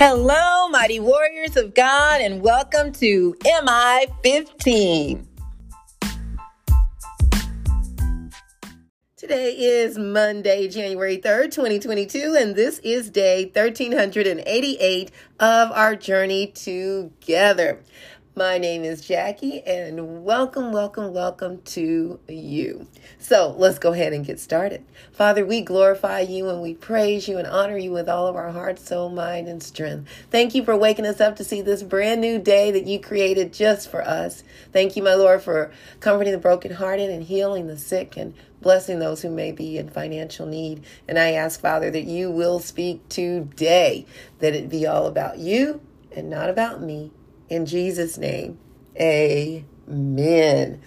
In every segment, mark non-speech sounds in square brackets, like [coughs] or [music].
Hello, mighty warriors of God, and welcome to MI 15. Today is Monday, January 3rd, 2022, and this is day 1388 of our journey together. My name is Jackie, and welcome, welcome, welcome to you. So let's go ahead and get started. Father, we glorify you and we praise you and honor you with all of our heart, soul, mind, and strength. Thank you for waking us up to see this brand new day that you created just for us. Thank you, my Lord, for comforting the brokenhearted and healing the sick and blessing those who may be in financial need. And I ask, Father, that you will speak today, that it be all about you and not about me. In Jesus' name, amen.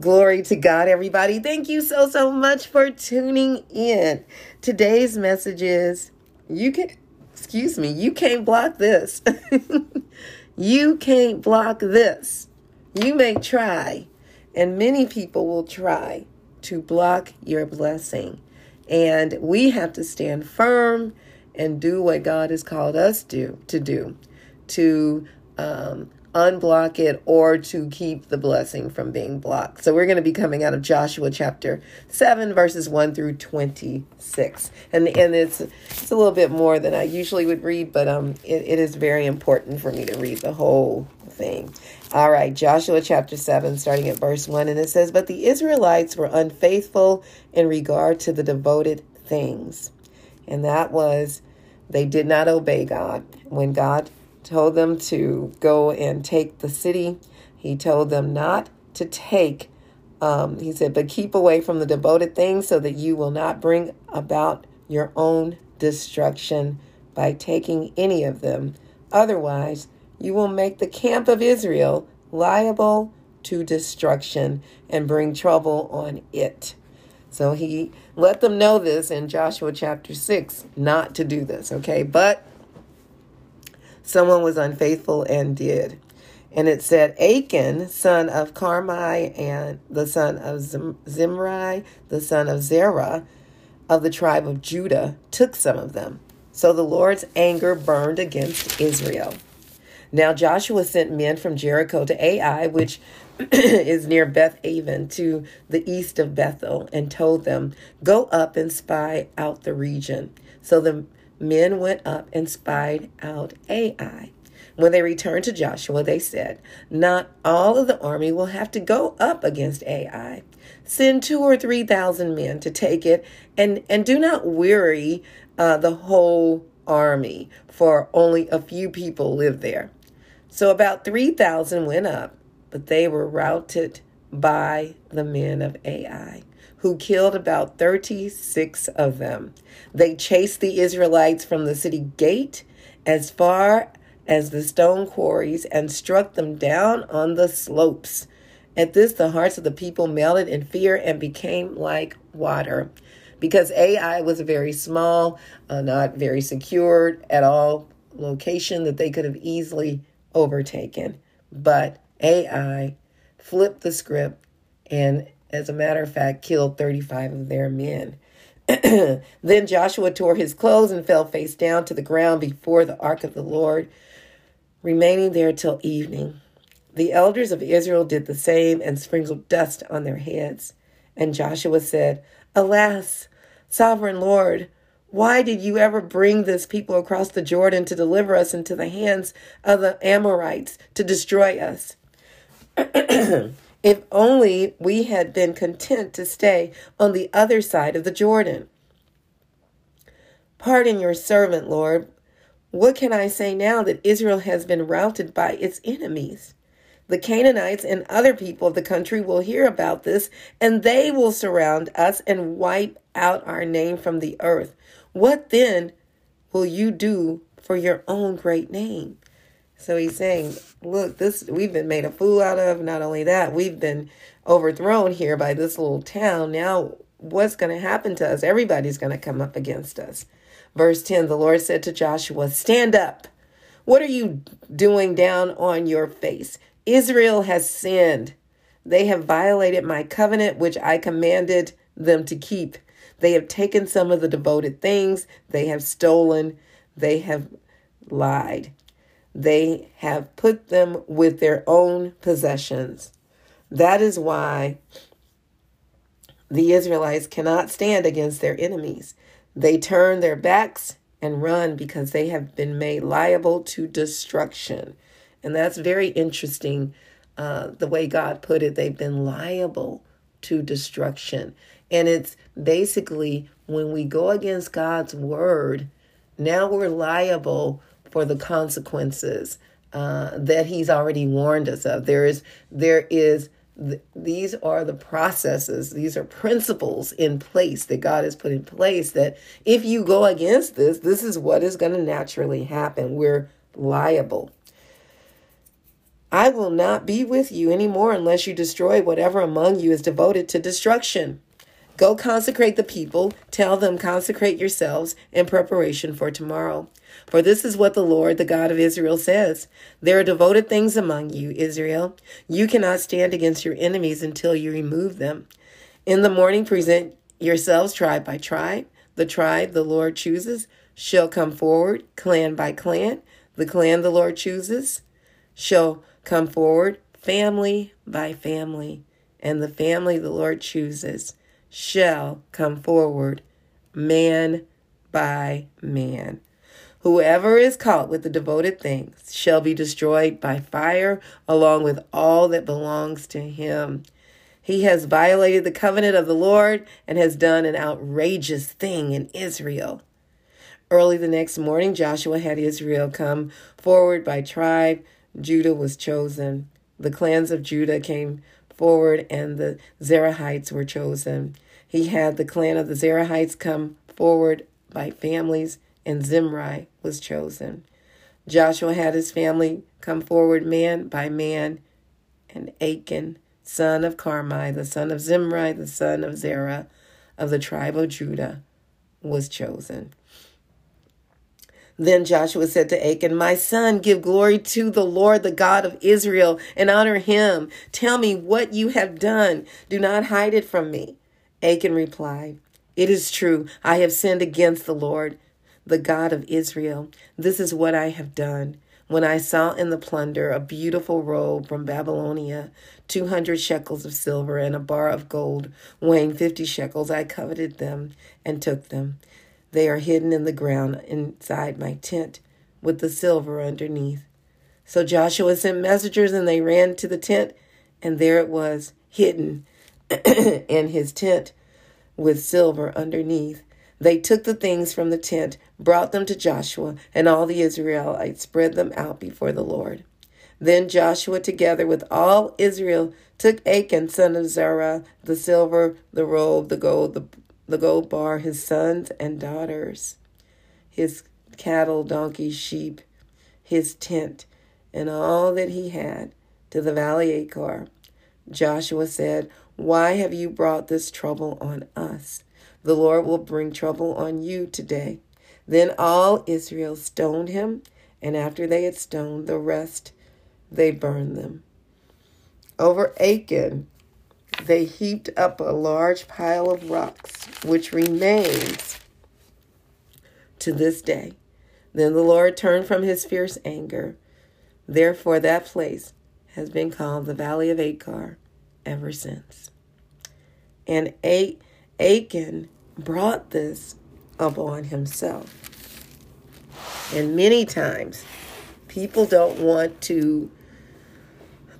Glory to God, everybody. Thank you so, so much for tuning in. Today's message is you can, excuse me, you can't block this. [laughs] you can't block this. You may try, and many people will try to block your blessing. And we have to stand firm and do what God has called us do, to do to um, unblock it or to keep the blessing from being blocked. So we're going to be coming out of Joshua chapter 7 verses 1 through 26. And and it's it's a little bit more than I usually would read, but um it, it is very important for me to read the whole thing. All right, Joshua chapter 7 starting at verse 1 and it says, "But the Israelites were unfaithful in regard to the devoted things." And that was they did not obey God. When God told them to go and take the city. He told them not to take, um, he said, but keep away from the devoted things so that you will not bring about your own destruction by taking any of them. Otherwise, you will make the camp of Israel liable to destruction and bring trouble on it. So he let them know this in Joshua chapter 6 not to do this, okay? But someone was unfaithful and did. And it said, Achan, son of Carmi, and the son of Zimri, the son of Zerah, of the tribe of Judah, took some of them. So the Lord's anger burned against Israel. Now Joshua sent men from Jericho to Ai, which [clears throat] is near Beth Aven, to the east of Bethel, and told them, Go up and spy out the region. So the men went up and spied out Ai. When they returned to Joshua, they said, Not all of the army will have to go up against Ai. Send two or three thousand men to take it, and, and do not weary uh, the whole army, for only a few people live there. So about 3,000 went up, but they were routed by the men of Ai who killed about 36 of them. They chased the Israelites from the city gate as far as the stone quarries and struck them down on the slopes. At this, the hearts of the people melted in fear and became like water. Because Ai was a very small, uh, not very secured at all location that they could have easily overtaken. But Ai flipped the script and as a matter of fact, killed 35 of their men. [clears throat] then Joshua tore his clothes and fell face down to the ground before the ark of the Lord, remaining there till evening. The elders of Israel did the same and sprinkled dust on their heads. And Joshua said, Alas, sovereign Lord, why did you ever bring this people across the Jordan to deliver us into the hands of the Amorites to destroy us? [clears throat] If only we had been content to stay on the other side of the Jordan. Pardon your servant, Lord. What can I say now that Israel has been routed by its enemies? The Canaanites and other people of the country will hear about this, and they will surround us and wipe out our name from the earth. What then will you do for your own great name? So he's saying, look, this we've been made a fool out of. Not only that, we've been overthrown here by this little town. Now, what's going to happen to us? Everybody's going to come up against us. Verse 10 The Lord said to Joshua, Stand up. What are you doing down on your face? Israel has sinned. They have violated my covenant, which I commanded them to keep. They have taken some of the devoted things, they have stolen, they have lied. They have put them with their own possessions. That is why the Israelites cannot stand against their enemies. They turn their backs and run because they have been made liable to destruction. And that's very interesting uh, the way God put it. They've been liable to destruction. And it's basically when we go against God's word, now we're liable for the consequences uh, that He's already warned us of. There is, there is these are the processes, these are principles in place that God has put in place that if you go against this, this is what is going to naturally happen. We're liable. I will not be with you anymore unless you destroy whatever among you is devoted to destruction. Go consecrate the people, tell them, consecrate yourselves in preparation for tomorrow. For this is what the Lord, the God of Israel, says There are devoted things among you, Israel. You cannot stand against your enemies until you remove them. In the morning, present yourselves tribe by tribe. The tribe the Lord chooses shall come forward, clan by clan. The clan the Lord chooses shall come forward, family by family. And the family the Lord chooses shall come forward, man by man. Whoever is caught with the devoted things shall be destroyed by fire, along with all that belongs to him. He has violated the covenant of the Lord and has done an outrageous thing in Israel. Early the next morning, Joshua had Israel come forward by tribe. Judah was chosen. The clans of Judah came forward, and the Zerahites were chosen. He had the clan of the Zerahites come forward by families, and Zimri was chosen. Joshua had his family come forward man by man, and Achan, son of Carmi, the son of Zimri, the son of Zerah, of the tribe of Judah, was chosen. Then Joshua said to Achan, My son, give glory to the Lord, the God of Israel, and honor him. Tell me what you have done. Do not hide it from me. Achan replied, It is true, I have sinned against the Lord, the God of Israel. This is what I have done. When I saw in the plunder a beautiful robe from Babylonia, 200 shekels of silver, and a bar of gold weighing 50 shekels, I coveted them and took them. They are hidden in the ground inside my tent with the silver underneath. So Joshua sent messengers, and they ran to the tent, and there it was, hidden [coughs] in his tent with silver underneath. They took the things from the tent, brought them to Joshua, and all the Israelites spread them out before the Lord. Then Joshua, together with all Israel, took Achan, son of Zerah, the silver, the robe, the gold, the, the gold bar, his sons and daughters, his cattle, donkeys, sheep, his tent, and all that he had to the valley of Achor. Joshua said, why have you brought this trouble on us? The Lord will bring trouble on you today. Then all Israel stoned him, and after they had stoned the rest, they burned them. Over Achan, they heaped up a large pile of rocks, which remains to this day. Then the Lord turned from his fierce anger. Therefore, that place has been called the Valley of Achor ever since. And A- Achan brought this upon himself. And many times, people don't want to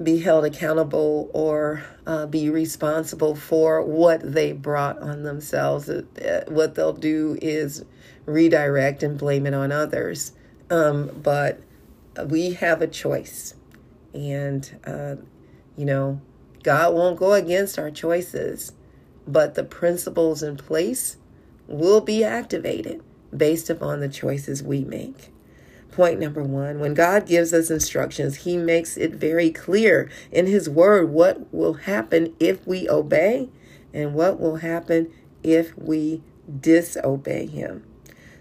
be held accountable or uh, be responsible for what they brought on themselves. Uh, what they'll do is redirect and blame it on others. Um, but we have a choice. And, uh, you know, God won't go against our choices, but the principles in place will be activated based upon the choices we make. Point number one when God gives us instructions, He makes it very clear in His Word what will happen if we obey and what will happen if we disobey Him.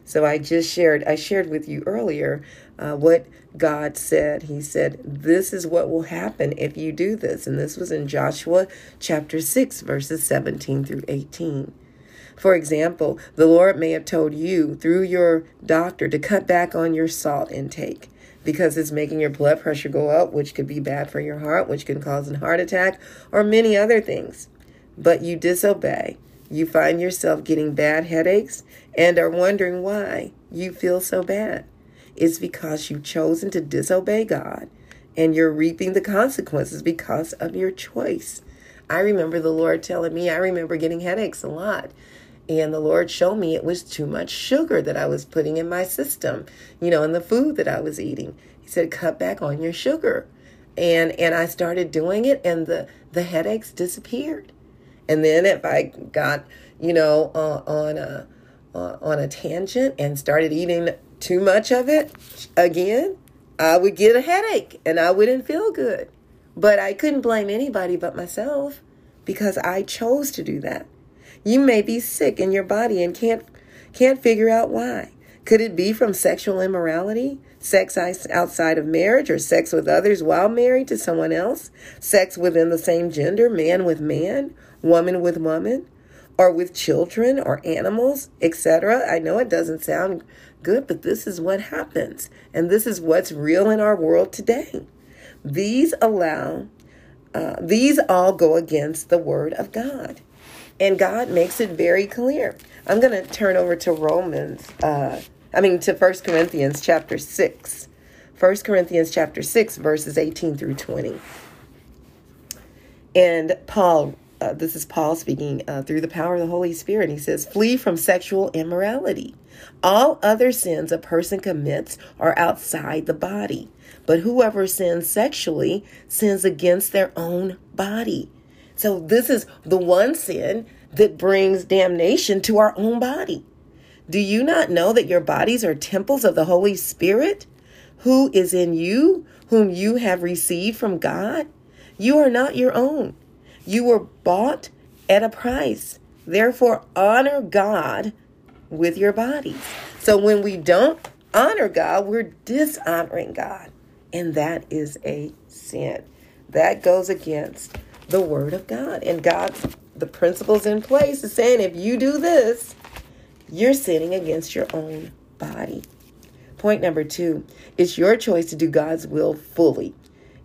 So I just shared, I shared with you earlier uh, what God said. He said, This is what will happen if you do this. And this was in Joshua chapter 6, verses 17 through 18. For example, the Lord may have told you through your doctor to cut back on your salt intake because it's making your blood pressure go up, which could be bad for your heart, which can cause a heart attack, or many other things. But you disobey. You find yourself getting bad headaches and are wondering why you feel so bad. It's because you've chosen to disobey God and you're reaping the consequences because of your choice. I remember the Lord telling me, I remember getting headaches a lot. And the Lord showed me it was too much sugar that I was putting in my system, you know, in the food that I was eating. He said, cut back on your sugar. And and I started doing it and the, the headaches disappeared. And then if I got, you know, uh, on a uh, on a tangent and started eating too much of it again, I would get a headache and I wouldn't feel good. But I couldn't blame anybody but myself because I chose to do that. You may be sick in your body and can't can't figure out why. Could it be from sexual immorality, sex outside of marriage, or sex with others while married to someone else, sex within the same gender, man with man, woman with woman, or with children or animals, etc.? I know it doesn't sound good, but this is what happens, and this is what's real in our world today. These allow, uh, these all go against the word of God. And God makes it very clear. I'm going to turn over to Romans, uh, I mean, to First Corinthians chapter 6. 1 Corinthians chapter 6, verses 18 through 20. And Paul, uh, this is Paul speaking uh, through the power of the Holy Spirit. He says, Flee from sexual immorality. All other sins a person commits are outside the body, but whoever sins sexually sins against their own body. So, this is the one sin that brings damnation to our own body. Do you not know that your bodies are temples of the Holy Spirit, who is in you, whom you have received from God? You are not your own. You were bought at a price. Therefore, honor God with your bodies. So, when we don't honor God, we're dishonoring God. And that is a sin. That goes against the word of God. And God's the principles in place is saying if you do this, you're sinning against your own body. Point number two it's your choice to do God's will fully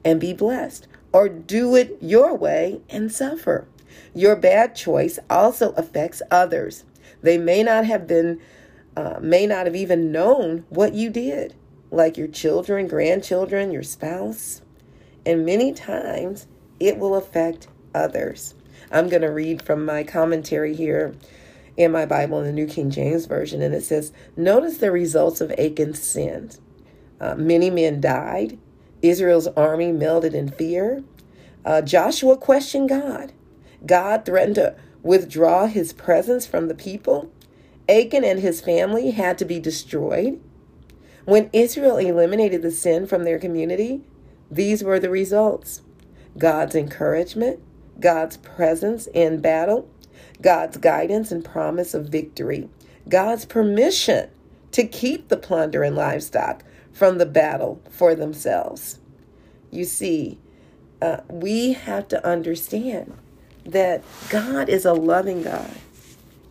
and be blessed, or do it your way and suffer. Your bad choice also affects others. They may not have been, uh, may not have even known what you did, like your children, grandchildren, your spouse. And many times it will affect others. I'm going to read from my commentary here in my Bible in the New King James Version, and it says, Notice the results of Achan's sins. Uh, many men died. Israel's army melted in fear. Uh, Joshua questioned God. God threatened to withdraw his presence from the people. Achan and his family had to be destroyed. When Israel eliminated the sin from their community, these were the results God's encouragement, God's presence in battle, God's guidance and promise of victory, God's permission to keep the plunder and livestock from the battle for themselves. You see, uh, we have to understand that God is a loving God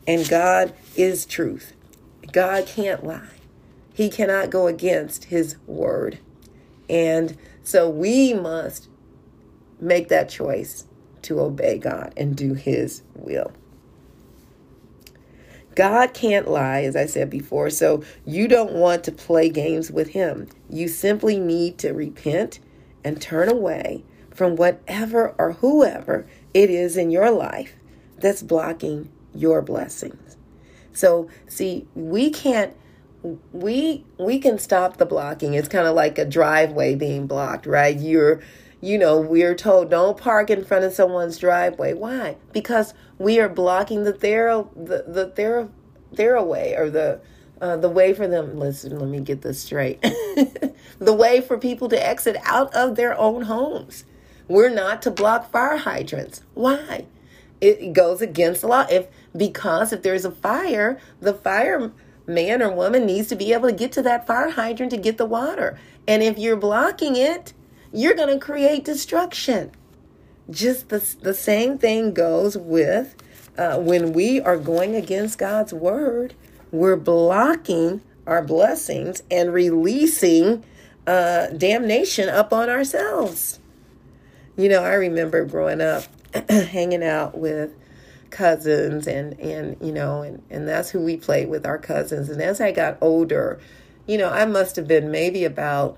and God is truth. God can't lie, He cannot go against His word. And so we must make that choice to obey God and do His will. God can't lie, as I said before, so you don't want to play games with Him. You simply need to repent and turn away from whatever or whoever it is in your life that's blocking your blessings. So, see, we can't we we can stop the blocking. It's kind of like a driveway being blocked, right? You're you know, we're told don't park in front of someone's driveway. Why? Because we are blocking the thero the the thero theraway or the uh, the way for them. Listen, let me get this straight. [laughs] the way for people to exit out of their own homes. We're not to block fire hydrants. Why? It goes against the law. If because if there's a fire, the fire man or woman needs to be able to get to that fire hydrant to get the water. And if you're blocking it, you're going to create destruction. Just the, the same thing goes with uh, when we are going against God's word, we're blocking our blessings and releasing uh, damnation up on ourselves. You know, I remember growing up [clears throat] hanging out with cousins and and you know and and that's who we played with our cousins and as I got older you know I must have been maybe about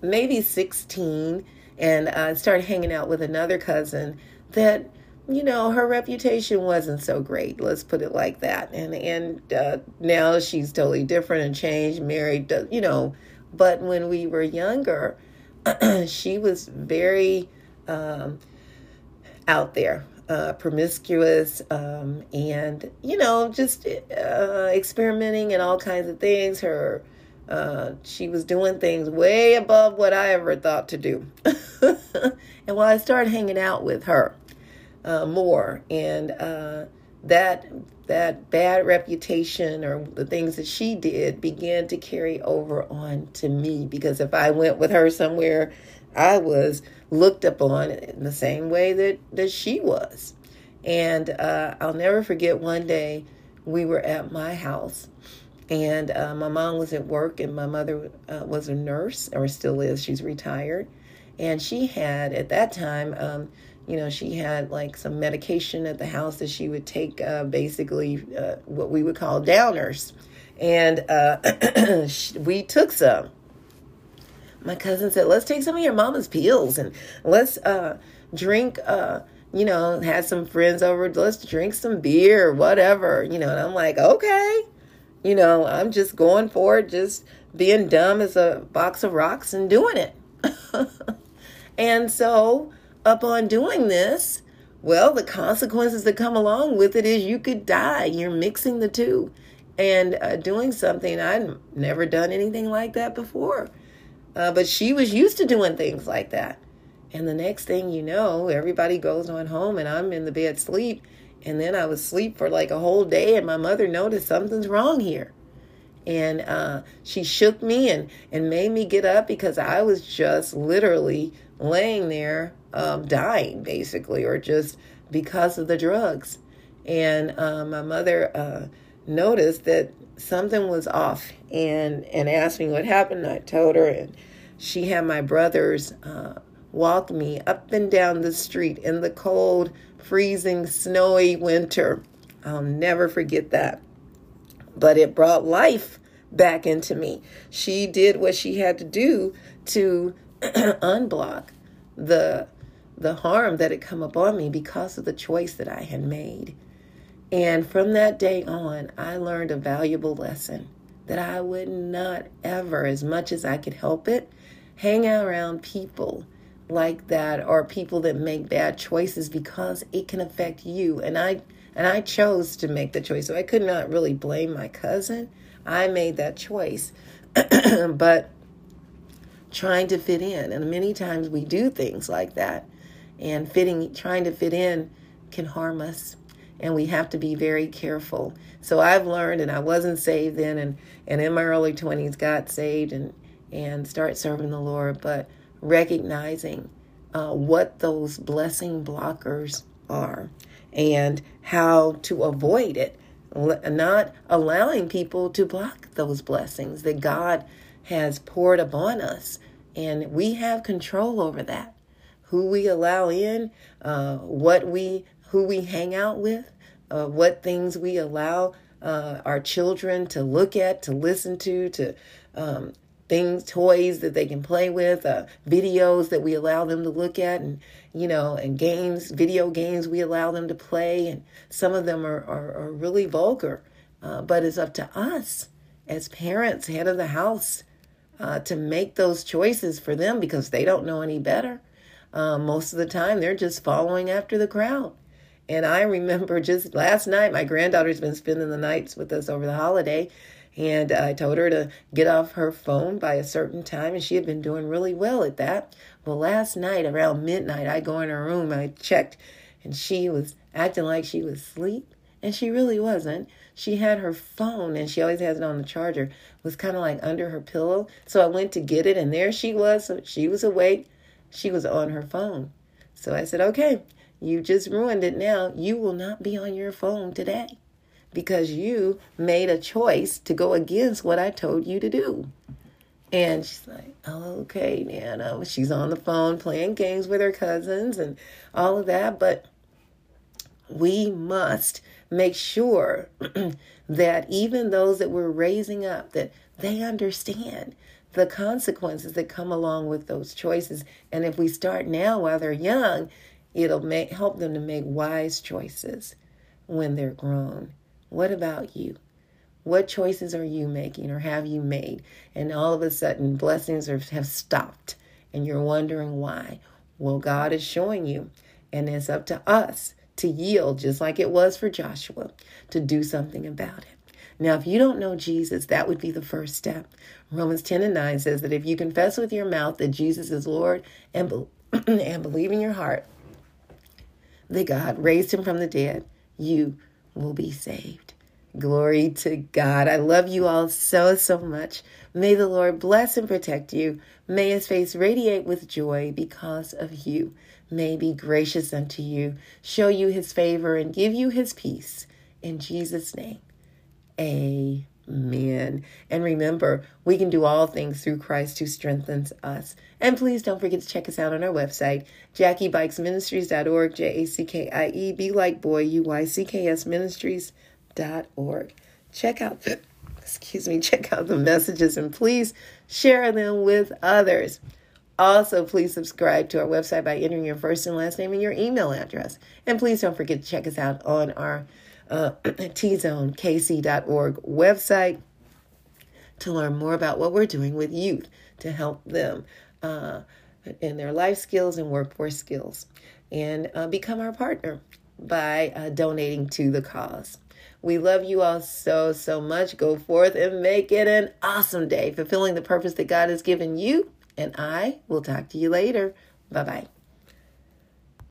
maybe 16 and I started hanging out with another cousin that you know her reputation wasn't so great let's put it like that. And and uh, now she's totally different and changed married you know. But when we were younger [clears throat] she was very um, out there uh, promiscuous um, and you know just uh, experimenting and all kinds of things. Her uh, she was doing things way above what i ever thought to do. [laughs] And while i started hanging out with her uh, more, and uh, that that bad reputation or the things that she did began to carry over on to me because if I went with her somewhere, I was looked upon in the same way that that she was, and uh, I'll never forget one day we were at my house and uh, my mom was at work and my mother uh, was a nurse or still is she's retired and she had at that time um, you know, she had like some medication at the house that she would take, uh, basically uh, what we would call downers. And uh, [clears throat] we took some. My cousin said, let's take some of your mama's pills and let's uh, drink, you know, had some friends over, let's drink some beer whatever, you know. And I'm like, okay. You know, I'm just going for it, just being dumb as a box of rocks and doing it. [laughs] and so upon doing this, well, the consequences that come along with it is you could die. You're mixing the two and uh, doing something. I'd never done anything like that before. Uh, but she was used to doing things like that. And the next thing you know, everybody goes on home and I'm in the bed sleep. And then I was asleep for like a whole day, and my mother noticed something's wrong here. And uh, she shook me and, and made me get up because I was just literally laying there um, dying, basically, or just because of the drugs. And uh, my mother uh, noticed that something was off and, and asked me what happened. I told her, and she had my brothers uh, walk me up and down the street in the cold, freezing, snowy winter. I'll never forget that. But it brought life back into me. She did what she had to do to [clears throat] unblock the the harm that had come upon me because of the choice that I had made. And from that day on, I learned a valuable lesson that I would not ever, as much as I could help it, hang around people like that or people that make bad choices because it can affect you. And I and I chose to make the choice. So I could not really blame my cousin. I made that choice. [clears throat] but trying to fit in. And many times we do things like that. And fitting trying to fit in can harm us. And we have to be very careful. So I've learned and I wasn't saved then and, and in my early twenties got saved and, and start serving the Lord, but recognizing uh, what those blessing blockers are and how to avoid it not allowing people to block those blessings that God has poured upon us. And we have control over that. Who we allow in, uh, what we, who we hang out with, uh, what things we allow uh, our children to look at, to listen to, to um, things, toys that they can play with, uh, videos that we allow them to look at, and you know, and games, video games we allow them to play, and some of them are are, are really vulgar. Uh, but it's up to us as parents, head of the house, uh, to make those choices for them because they don't know any better. Uh, most of the time, they're just following after the crowd. And I remember just last night, my granddaughter's been spending the nights with us over the holiday, and I told her to get off her phone by a certain time, and she had been doing really well at that. Well, last night around midnight, I go in her room, I checked, and she was acting like she was asleep, and she really wasn't. She had her phone, and she always has it on the charger, was kind of like under her pillow. So I went to get it, and there she was. So she was awake. She was on her phone. So I said, okay, You just ruined it now. You will not be on your phone today because you made a choice to go against what I told you to do. And she's like, okay, Nana. She's on the phone playing games with her cousins and all of that. But we must make sure [clears throat] that even those that we're raising up, that they understand the consequences that come along with those choices. And if we start now while they're young, it'll make, help them to make wise choices when they're grown. What about you? What choices are you making or have you made? And all of a sudden, blessings are, have stopped and you're wondering why. Well, God is showing you, and it's up to us to yield, just like it was for Joshua, to do something about it. Now, if you don't know Jesus, that would be the first step. Romans 10 and 9 says that if you confess with your mouth that Jesus is Lord and, be- [clears throat] and believe in your heart that God raised him from the dead, you will be saved. Glory to God. I love you all so, so much. May the Lord bless and protect you. May his face radiate with joy because of you. May be gracious unto you, show you his favor, and give you his peace. In Jesus' name, amen. And remember, we can do all things through Christ who strengthens us. And please don't forget to check us out on our website, JackieBuycksMinistries.org, J A C K I E, be like boy, U Y C K S Ministries org. Check out the, excuse me, check out the messages and please share them with others. Also, please subscribe to our website by entering your first and last name and your email address. And please don't forget to check us out on our uh, [clears throat] tzonekc.org website to learn more about what we're doing with youth to help them uh, in their life skills and workforce skills. And uh, become our partner by uh, donating to the cause. We love you all so, so much. Go forth and make it an awesome day, fulfilling the purpose that God has given you. And I will talk to you later. Bye bye.